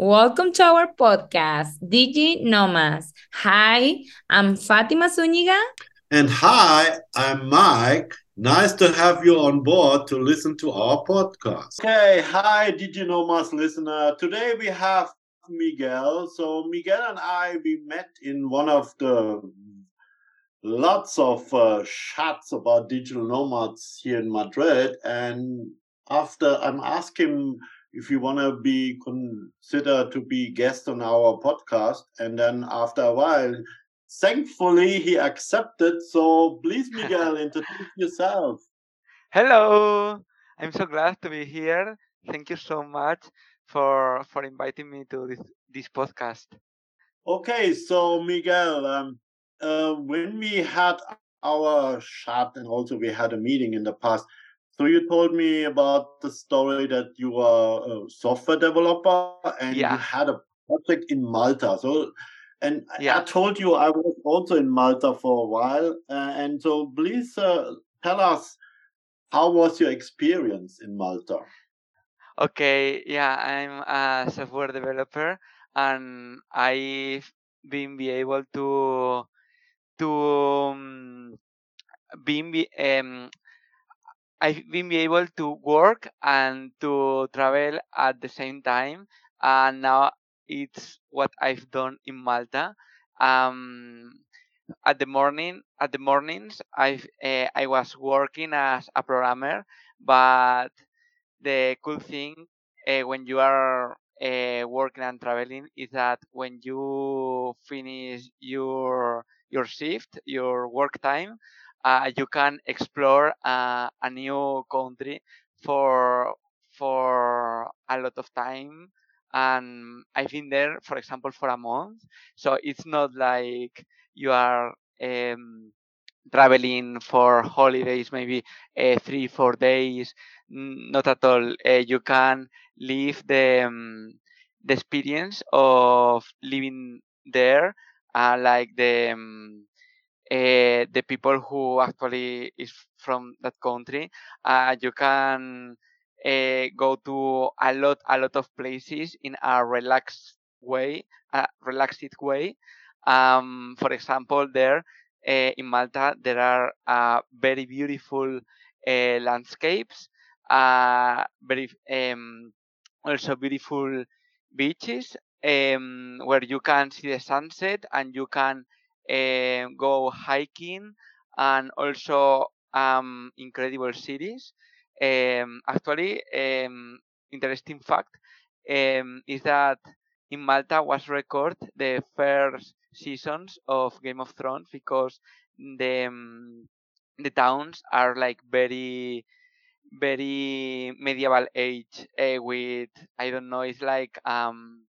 Welcome to our podcast, Diginomas. Hi, I'm Fatima Zuniga. And hi, I'm Mike. Nice to have you on board to listen to our podcast. Okay, hi, Diginomas listener. Today we have Miguel. So Miguel and I we met in one of the lots of uh, chats about digital nomads here in Madrid, and after I'm asking if you want to be considered to be guest on our podcast, and then after a while, thankfully he accepted. So please, Miguel, introduce yourself. Hello, I'm so glad to be here. Thank you so much for for inviting me to this this podcast. Okay, so Miguel, um, uh, when we had our chat and also we had a meeting in the past, so you told me about the story that you are a software developer and Yeah. you had a project in Malta. So, and I- I told you I was also in Malta for a while, uh, and so please uh, tell us how was your experience in Malta? Okay, yeah, I'm a software developer and I've been be able to to um, be, um I've been be able to work and to travel at the same time and now it's what I've done in Malta. Um at the morning at the mornings I've uh, I was working as a programmer but the cool thing uh, when you are uh, working and traveling is that when you finish your your shift, your work time, uh, you can explore uh, a new country for for a lot of time. And I've been there, for example, for a month. So it's not like you are um, traveling for holidays, maybe uh, three, four days. Not at all. Uh, you can live the um, the experience of living there, uh, like the um, uh, the people who actually is from that country. Uh, you can uh, go to a lot a lot of places in a relaxed way, a relaxed way. Um, for example, there uh, in Malta there are uh, very beautiful landscapes, uh, very um, also beautiful beaches um, where you can see the sunset and you can um, go hiking and also um, incredible cities. Um, actually, um, interesting fact um, is that in Malta was record the first seasons of Game of Thrones because the um, the towns are like very very medieval age uh, with I don't know it's like um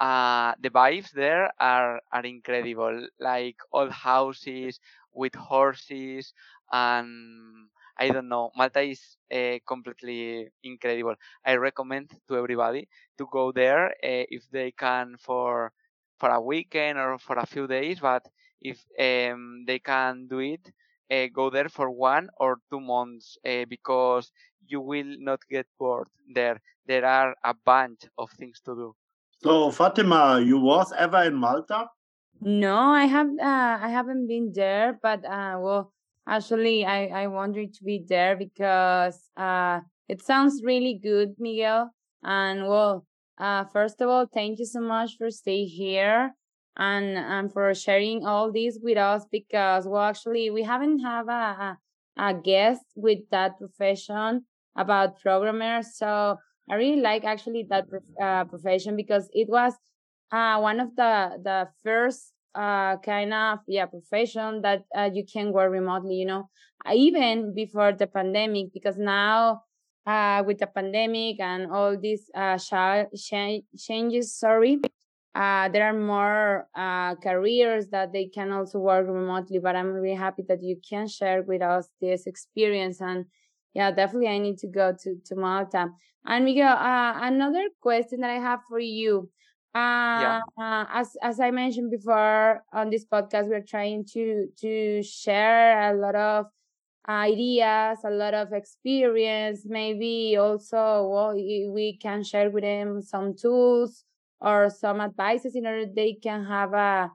uh the vibes there are are incredible like old houses with horses and i don't know malta is uh, completely incredible. I recommend to everybody to go there uh, if they can for for a weekend or for a few days but if um, they can do it uh, go there for one or two months because you will not get bored there. There are a bunch of things to do So Fatima, you was ever in Malta? No, I have uh, I haven't been there, but uh, well, actually, I I wanted to be there because uh, it sounds really good, Miguel. And well, uh, first of all, thank you so much for staying here and and for sharing all this with us because well, actually, we haven't have a a, a guest with that profession about programmers, so I really like actually that uh, profession because it was uh, one of the the first uh, kind of yeah profession that uh, you can work remotely. You know, uh, even before the pandemic, because now uh, with the pandemic and all these uh, cha- changes, sorry, uh, there are more uh, careers that they can also work remotely. But I'm really happy that you can share with us this experience and. Yeah, definitely. I need to go to, to Malta. And Miguel, uh, another question that I have for you. yeah Uh, uh, as as I mentioned before on this podcast, we're trying to to share a lot of ideas, a lot of experience. Maybe also, well, we can share with them some tools or some advices in order they can have a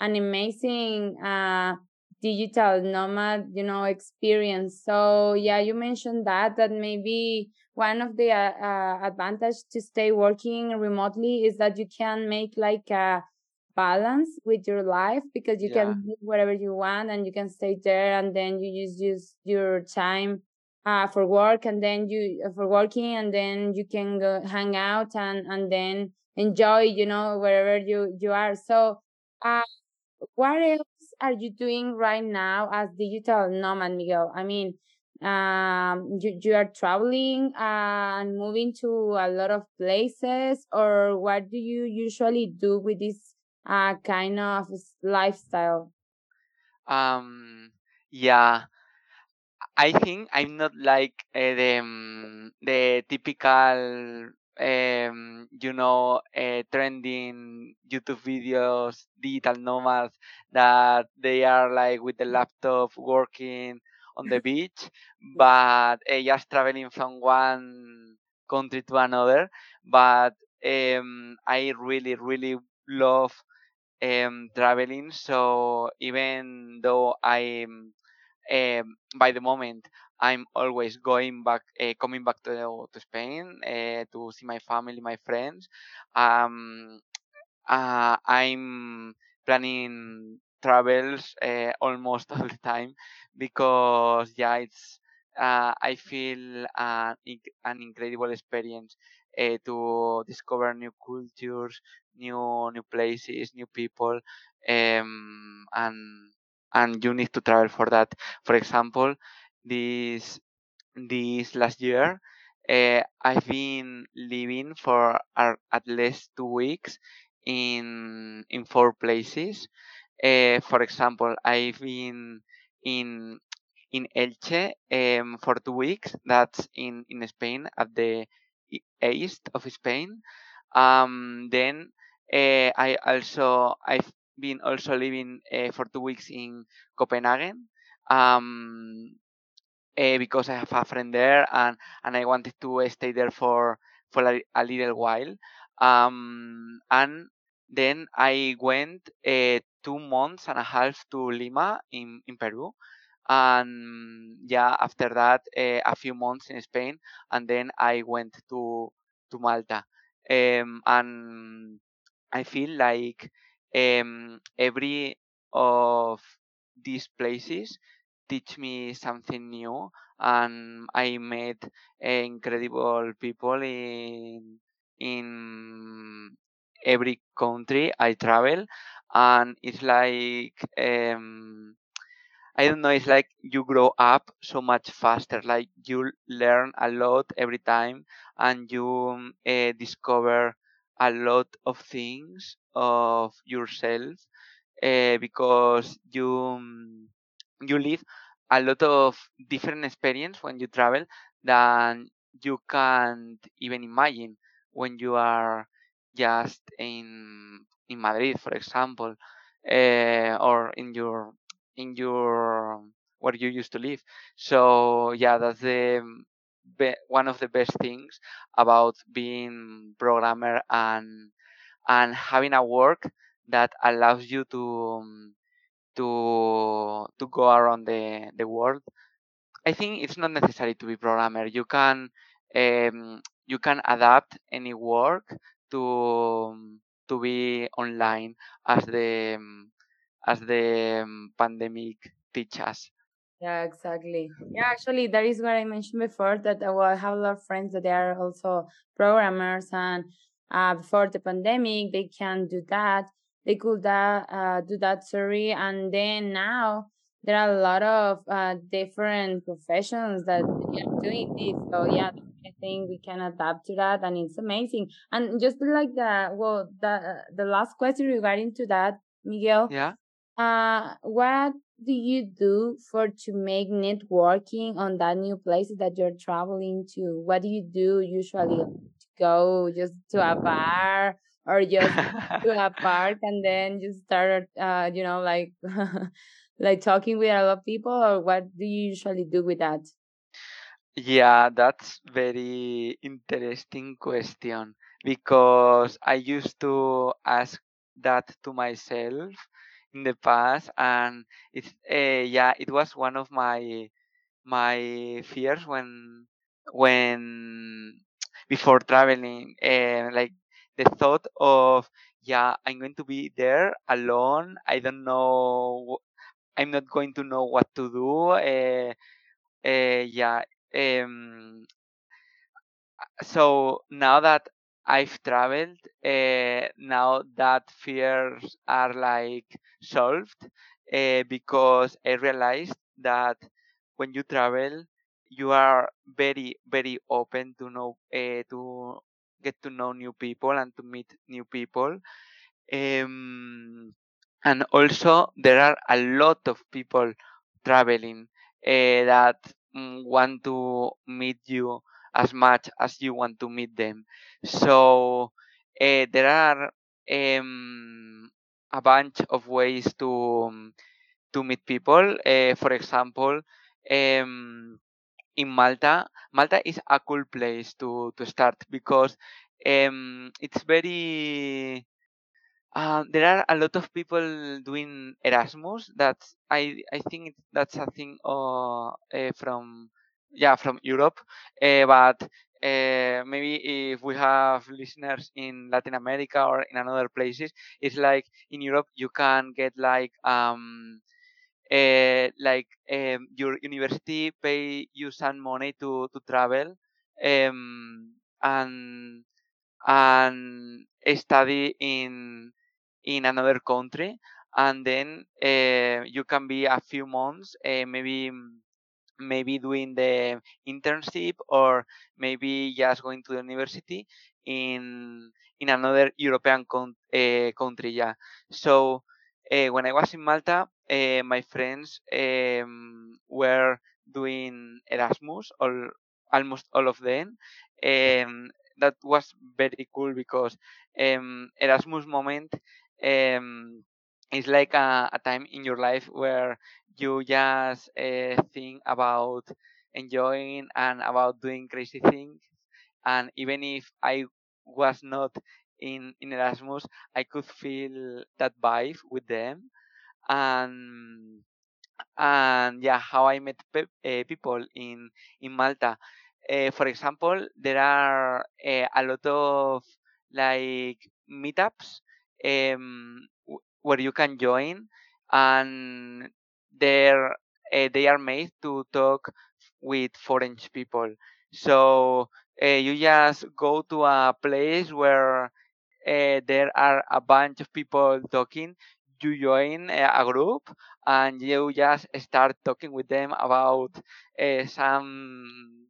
an amazing uh, digital nomad you know experience so yeah you mentioned that that maybe one of the uh, uh, advantage to stay working remotely is that you can make like a balance with your life because you Yeah. can do whatever you want and you can stay there and then you just use your time uh, for work and then you uh, for working and then you can go hang out and and then enjoy you know wherever you you are so uh what else are you doing right now as digital nomad miguel? I mean um you, you are traveling and moving to a lot of places or what do you usually do with this uh kind of lifestyle? Um, yeah, I think I'm not like uh, the um, the typical um, you know uh, trending YouTube videos digital nomads that they are like with the laptop working on the beach, but uh, just traveling from one country to another. But um, I really really love um, traveling. So even though I'm um, by the moment I'm always going back, uh, coming back to to Spain uh, to see my family, my friends. Um, uh, I'm planning travels uh, almost all the time because yeah, it's uh, I feel uh, an incredible experience to discover new cultures, new new places, new people, um, and and you need to travel for that. For example, this this last year, uh, I've been living for uh, at least two weeks in in four places. Uh, for example, I've been in in Elche um, for two weeks. That's in in Spain at the east of Spain. Um, then uh, I also I've been also living for two weeks in Copenhagen. Um, uh, because I have a friend there and, and I wanted to stay there for for a, a little while. Um, and then I went uh, two months and a half to Lima in, in Peru. And yeah, after that, uh, a few months in Spain, and then I went to to Malta. Um, and I feel like um, every of these places teach me something new and I met uh, incredible people in in every country I travel and it's like um, I don't know, it's like you grow up so much faster. Like you learn a lot every time and you uh, discover a lot of things of yourself uh, because you mm, you live a lot of different experience when you travel than you can't even imagine when you are just in in Madrid, for example, uh, or in your in your where you used to live. So yeah, that's the one of the best things about being programmer and and having a work that allows you to to to go around the the world. I think it's not necessary to be programmer. You can um, you can adapt any work to to be online as the as the pandemic teaches. Yeah, exactly. Yeah, actually, that is what I mentioned before that I have a lot of friends that they are also programmers, and uh, before the pandemic, they can do that. They could uh, uh, do that, sorry, and then now there are a lot of uh, different professions that are doing this. So yeah, I think we can adapt to that, and it's amazing. And just like the well, the the last question regarding to that, Miguel. Yeah. Uh, what do you do for to make networking on that new places that you're traveling to? What do you do usually? To go just to a bar or just to a park and then just start, uh, you know, like like talking with a lot of people, or what do you usually do with that? Yeah, that's very interesting question. because I used to ask that to myself in the past, and it's uh, yeah, it was one of my my fears when when before traveling, uh, like the thought of yeah, I'm going to be there alone. I don't know. I'm not going to know what to do. Uh, uh, yeah. Um, so now that I've traveled, uh, now that fears are like solved because I realized that when you travel, you are very very open to know uh, to get to know new people and to meet new people. Um, and also there are a lot of people traveling uh, that want to meet you as much as you want to meet them. So uh, there are um, a bunch of ways to um, to meet people. Uh, for example, um, in Malta, Malta is a cool place to to start because um, it's very uh, there are a lot of people doing Erasmus. That I I think that's a thing uh, uh, from yeah from Europe, uh, but uh, maybe if we have listeners in Latin America or in another places, it's like in Europe you can get like um uh, like um, your university pay you some money to to travel um and and study in in another country and then uh, you can be a few months uh, maybe maybe doing the internship or maybe just going to the university in in another European con- uh, country. Yeah. So when I was in Malta, uh, my friends um, were doing Erasmus, all almost all of them. Um, that was very cool because um, Erasmus moment um, is like a, a time in your life where you just uh, think about enjoying and about doing crazy things. And even if I was not in, in Erasmus, I could feel that vibe with them. And and yeah, how I met pe- uh, people in in Malta. Uh, for example, there are uh, a lot of like meetups um, w- where you can join, and they're uh, they are made to talk with foreign people. So you just go to a place where there are a bunch of people talking. You join a, a group and you just start talking with them about uh, some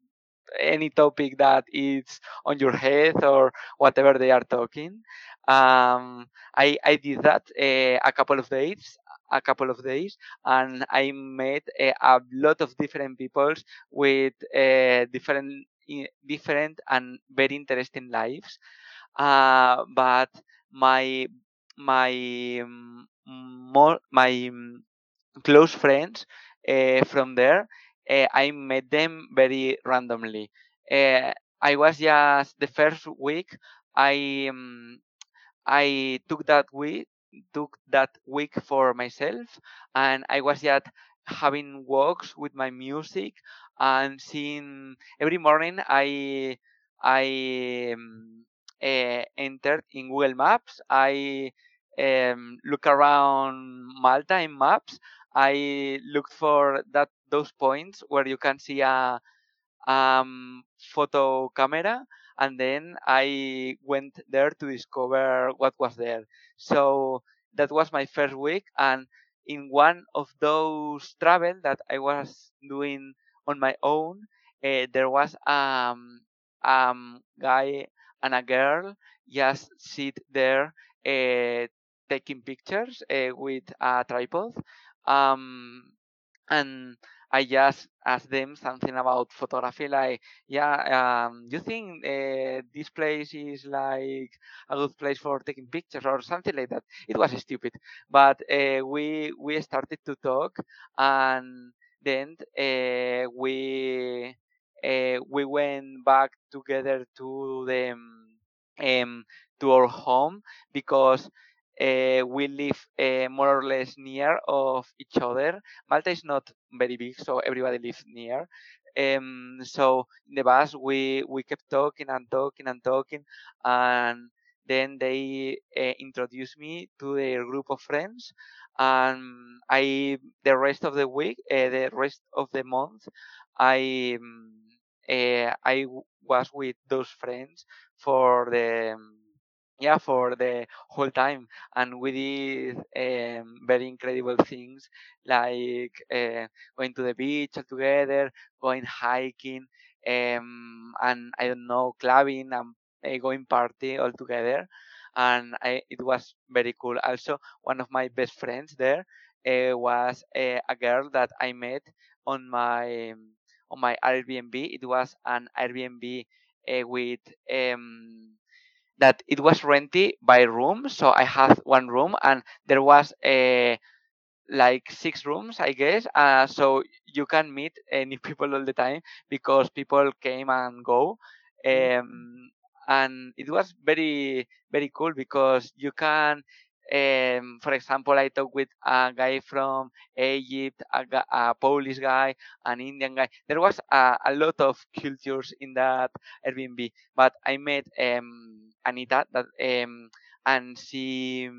any topic that is on your head or whatever they are talking. Um, I I did that uh, a couple of days, a couple of days, and I met uh, a lot of different people with uh, different different and very interesting lives. Uh, but my my mm, more my mm, close friends uh, from there. Uh, I met them very randomly. Uh, I was just the first week. I um, I took that week took that week for myself, and I was just having walks with my music and seeing every morning. I I um, entered in Google Maps. I um, look around Malta in maps. I looked for that those points where you can see a um, photo camera and then I went there to discover what was there. So that was my first week and in one of those travel that I was doing on my own, uh, there was um um guy and a girl just sit there uh, taking pictures uh, with a tripod. Um, and I just asked them something about photography, like, yeah, um, you think uh, this place is like a good place for taking pictures or something like that? It was stupid, but uh, we we started to talk, and then uh, we we went back together to the um, to our home because uh, we live uh, more or less near of each other. Malta is not very big, so everybody lives near. Um, so in the bus, we we kept talking and talking and talking, and then they uh, introduced me to their group of friends, and I the rest of the week, the rest of the month, I um, I was with those friends for the um, yeah for the whole time and we did um, very incredible things like uh, going to the beach all together going hiking um, and i don't know clubbing and uh, going party all together and I, it was very cool. Also one of my best friends there uh, was a girl that i met on my on my airbnb. It was an airbnb with um, that it was rented by room. So I had one room and there was a like six rooms, I guess. Uh, so you can meet any people all the time because people came and go. Um, and it was very very cool because you can um, for example, I talked with a guy from Egypt, a, a Polish guy, an Indian guy. There was a, a, lot of cultures in that Airbnb, but I met um, Anita that um, and she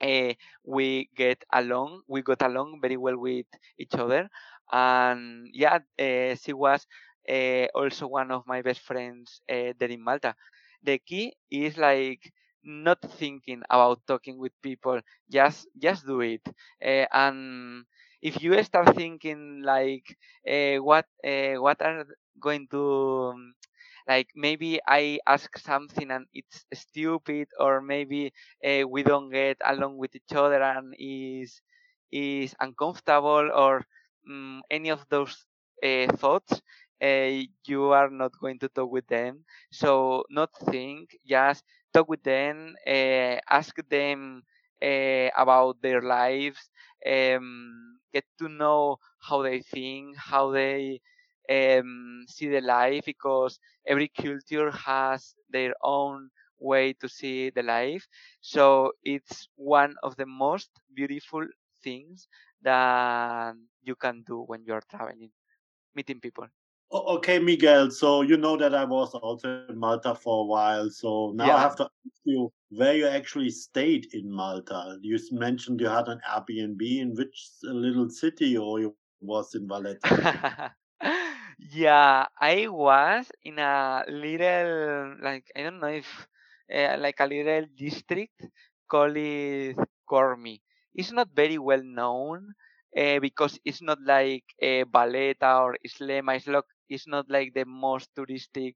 uh, we get along we got along very well with each other. And yeah uh, she was uh, also one of my best friends there in malta. The key is like not thinking about talking with people just just do it. And if you start thinking like what what are going to like maybe i ask something and it's stupid or maybe uh, we don't get along with each other and is is uncomfortable or um, any of those uh, thoughts uh, you are not going to talk with them. So not think just talk with them ask them about their lives um, get to know how they think how they um, see the life because every culture has their own way to see the life. So it's one of the most beautiful things that you can do when you're traveling, meeting people. Okay, Miguel. So you know that I was also in Malta for a while. So now yeah. I have to ask you where you actually stayed in Malta. You mentioned you had an Airbnb in which little city, or you was in Valletta. Yeah, I was in a little, like, I don't know if, uh, like a little district called Qormi. It's not very well known uh, because it's not like uh, Valletta or Sliema. It's, lo- it's not like the most touristic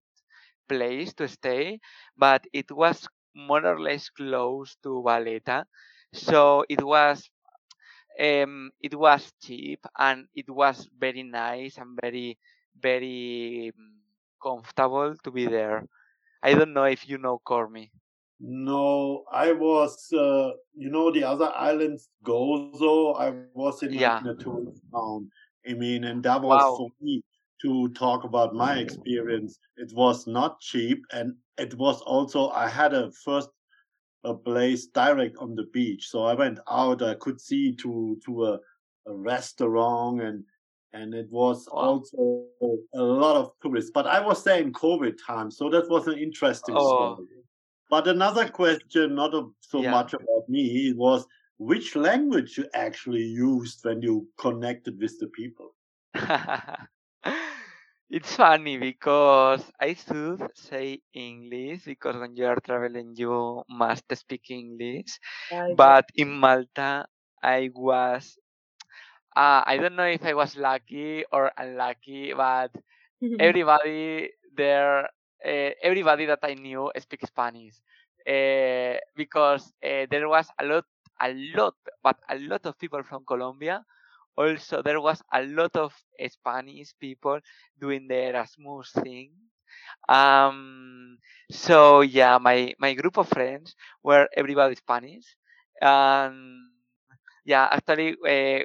place to stay, but it was more or less close to Valletta. So it was um, it was cheap and it was very nice and very very mm, comfortable to be there. I don't know if you know Qormi. No, I was, uh, you know, the other islands, Gozo. I was in, yeah. tourist town. I mean, and that was wow. for me to talk about my experience. It was not cheap, and it was also I had a first a place direct on the beach, so I went out. I could see to to a, a restaurant and and it was also a lot of tourists. But I was there in COVID time, so that was an interesting oh. story. But another question, not so yeah. much about me, was which language you actually used when you connected with the people. it's funny because I should say English because when you are traveling, you must speak English. But in Malta, I was uh, I don't know if I was lucky or unlucky, but everybody there, uh, everybody that I knew speaks Spanish uh, because uh, there was a lot, a lot, but a lot of people from Colombia. Also, there was a lot of Spanish people doing the Erasmus thing. Um, so yeah, my my group of friends were everybody Spanish, and yeah, actually, uh,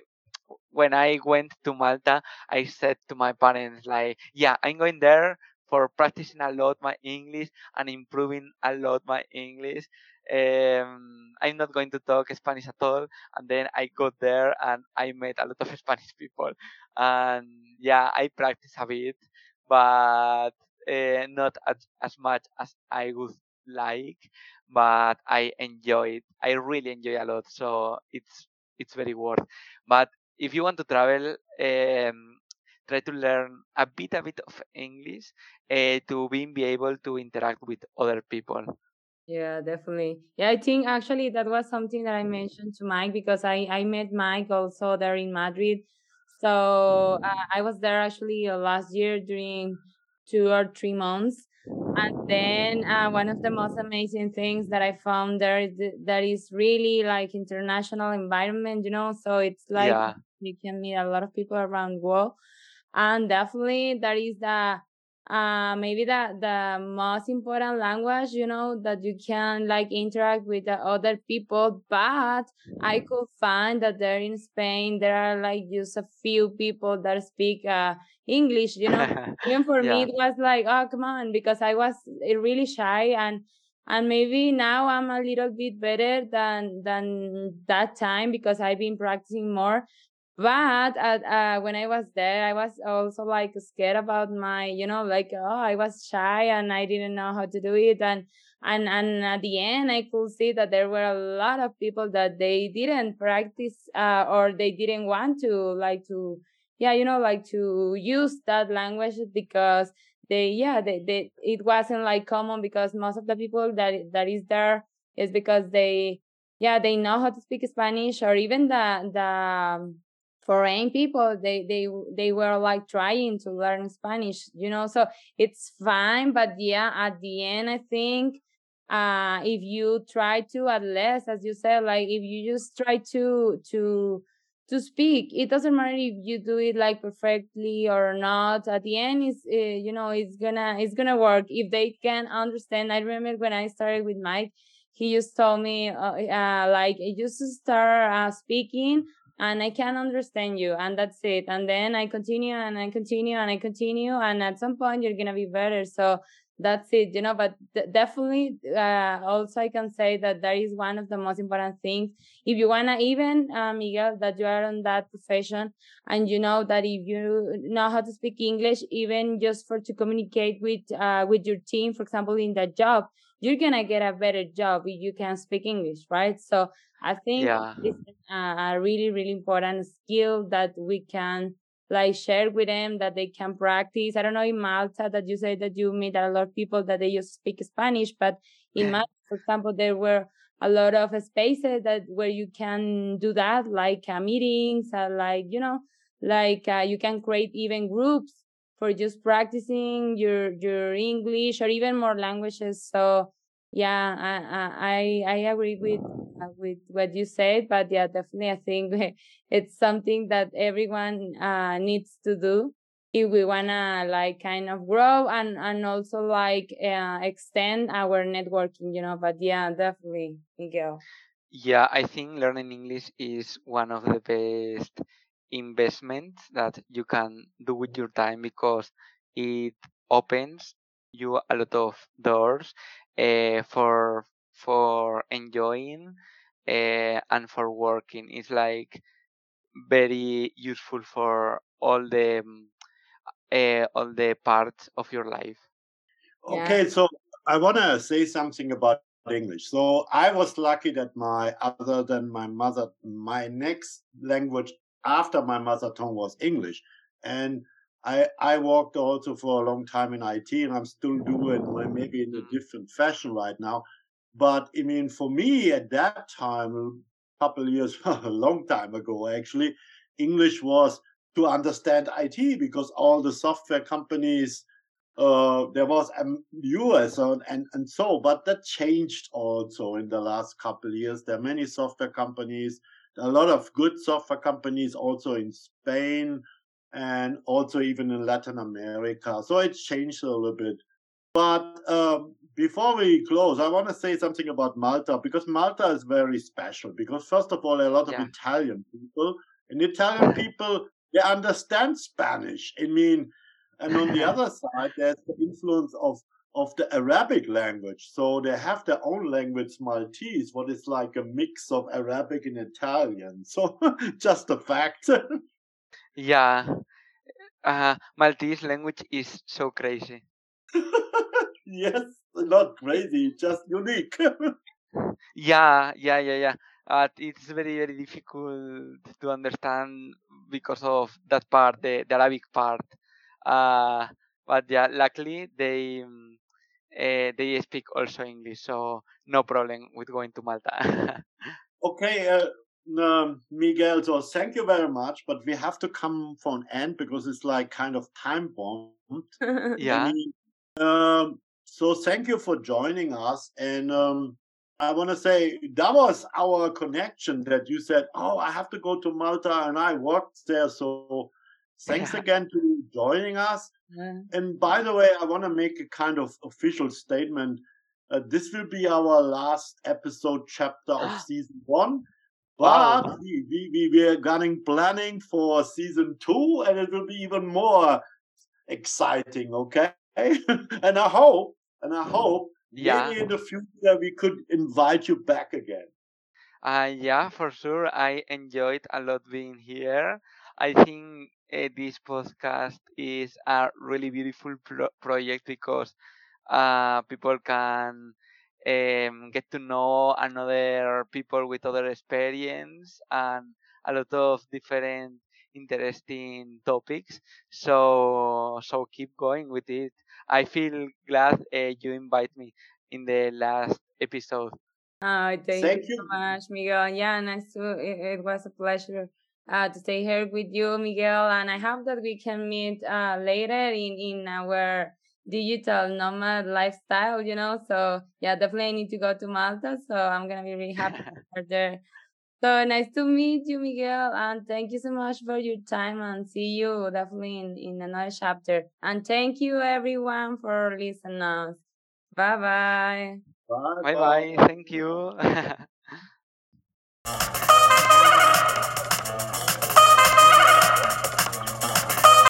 when I went to Malta, I said to my parents like, "Yeah, I'm going there for practicing a lot my English and improving a lot my English. Um, I'm not going to talk Spanish at all. And then I got there and I met a lot of Spanish people. And yeah, I practice a bit, but uh, not as, as much as I would like. But I enjoy it. I really enjoy a lot. So it's it's very worth. But if you want to travel, um, try to learn a bit a bit of English uh, to being be able to interact with other people. Yeah, definitely. Yeah, I think actually that was something that I mentioned to Mike because I I met Mike also there in Madrid. So uh, I was there actually uh, last year during two or three months, and then uh, one of the most amazing things that I found there is that is really like international environment, you know. So it's like Yeah. You can meet a lot of people around the world, and definitely that is the uh maybe the the most important language you know that you can like interact with the other people. But i could find that there in spain there are like just a few people that speak uh english you know. Even for me it was like oh come on because i was uh, really shy. And and maybe now i'm a little bit better than than that time because i've been practicing more but at, uh, when I was there, I was also like scared about my, you know, like oh, I was shy and I didn't know how to do it, and and and at the end, I could see that there were a lot of people that they didn't practice uh, or they didn't want to like to, yeah, you know, like to use that language because they, yeah, they, they it wasn't like common because most of the people that that is there is because they, yeah, they know how to speak Spanish or even the the foreign people they they they were like trying to learn spanish you know? So it's fine but yeah at the end i think uh if you try to at least as you said like if you just try to to to speak it doesn't matter if you do it like perfectly or not at the end is uh, you know it's gonna it's gonna work. If they can understand i remember when i started with mike he just told me uh, uh like just start uh, speaking and I can understand you, and that's it. And then I continue and I continue and I continue, and at some point you're gonna be better. So that's it, you know. But definitely, uh, also I can say that that is one of the most important things. If you wanna, even uh, Miguel, that you are on that profession, and you know that if you know how to speak English, even just for to communicate with uh, with your team, for example, in that job, you're gonna get a better job if you can speak English, right? So I think Yeah. it's a, a really, really important skill that we can like share with them that they can practice. I don't know in Malta that you say that you meet a lot of people that they just speak Spanish, but in Malta, for example, there were a lot of spaces that where you can do that, like uh, meetings, uh, like you know, like uh, you can create even groups for just practicing your your English or even more languages. So yeah, I I I agree with uh, with what you said, but yeah, definitely I think it's something that everyone uh, needs to do if we wanna like kind of grow and and also like uh, extend our networking, you know. But yeah, definitely, Miguel. Yeah, I think learning English is one of the best investments that you can do with your time because it opens you a lot of doors uh, for for enjoying uh, and for working. It's like very useful for all the uh, all the parts of your life. Yeah. Okay, so I want to say something about English. So I was lucky that my other than my mother, my next language after my mother tongue was English, and I I worked also for a long time in IT, and I'm still doing maybe in a different fashion right now. But I mean, for me at that time, a couple of years, a long time ago, actually, English was to understand IT because all the software companies uh, there was um, US and, and and so, but that changed also in the last couple of years. There are many software companies, a lot of good software companies also in Spain and also even in Latin America. So it's changed a little bit. But um, before we close, I want to say something about Malta because Malta is very special. Because first of all, a lot of Yeah. Italian people, and Italian people they understand Spanish. I mean, and on the other side, there's the influence of of the Arabic language. So they have their own language, Maltese, what is like a mix of Arabic and Italian. So just a fact. yeah, uh, Maltese language is so crazy. yes, not crazy, just unique. yeah, yeah, yeah, yeah. Uh, it's very, very difficult to understand because of that part, the, the Arabic part. Uh, but yeah, luckily they uh, they speak also English, so no problem with going to Malta. okay, uh, um, Miguel, so thank you very much, but we have to come for an end because it's like kind of time bombed. yeah. I mean, um, so thank you for joining us, and um, I want to say that was our connection that you said, "Oh, I have to go to Malta," and I worked there. So thanks yeah. again to joining us. Yeah. And by the way, I want to make a kind of official statement. Uh, this will be our last episode chapter of season one. But wow. we, we, we are getting planning for season two, and it will be even more exciting, okay? and I hope, and I hope yeah. maybe in the future we could invite you back again. Uh, yeah, for sure. I enjoyed a lot being here. I think uh, this podcast is a really beautiful pro- project because uh, people can um, get to know another people with other experience and a lot of different interesting topics. So so keep going with it. I feel glad uh, you invite me in the last episode. Uh, thank, thank you, you so much, Miguel. Yeah, nice to. It, it was a pleasure uh, to stay here with you, Miguel, and I hope that we can meet uh, later in in our digital nomad lifestyle, you know. So yeah, definitely need to go to Malta. So I'm gonna be really happy for there. So nice to meet you, Miguel, and thank you so much for your time. And see you definitely in, in another chapter. And thank you everyone for listening us. Bye bye. Bye bye. Thank you.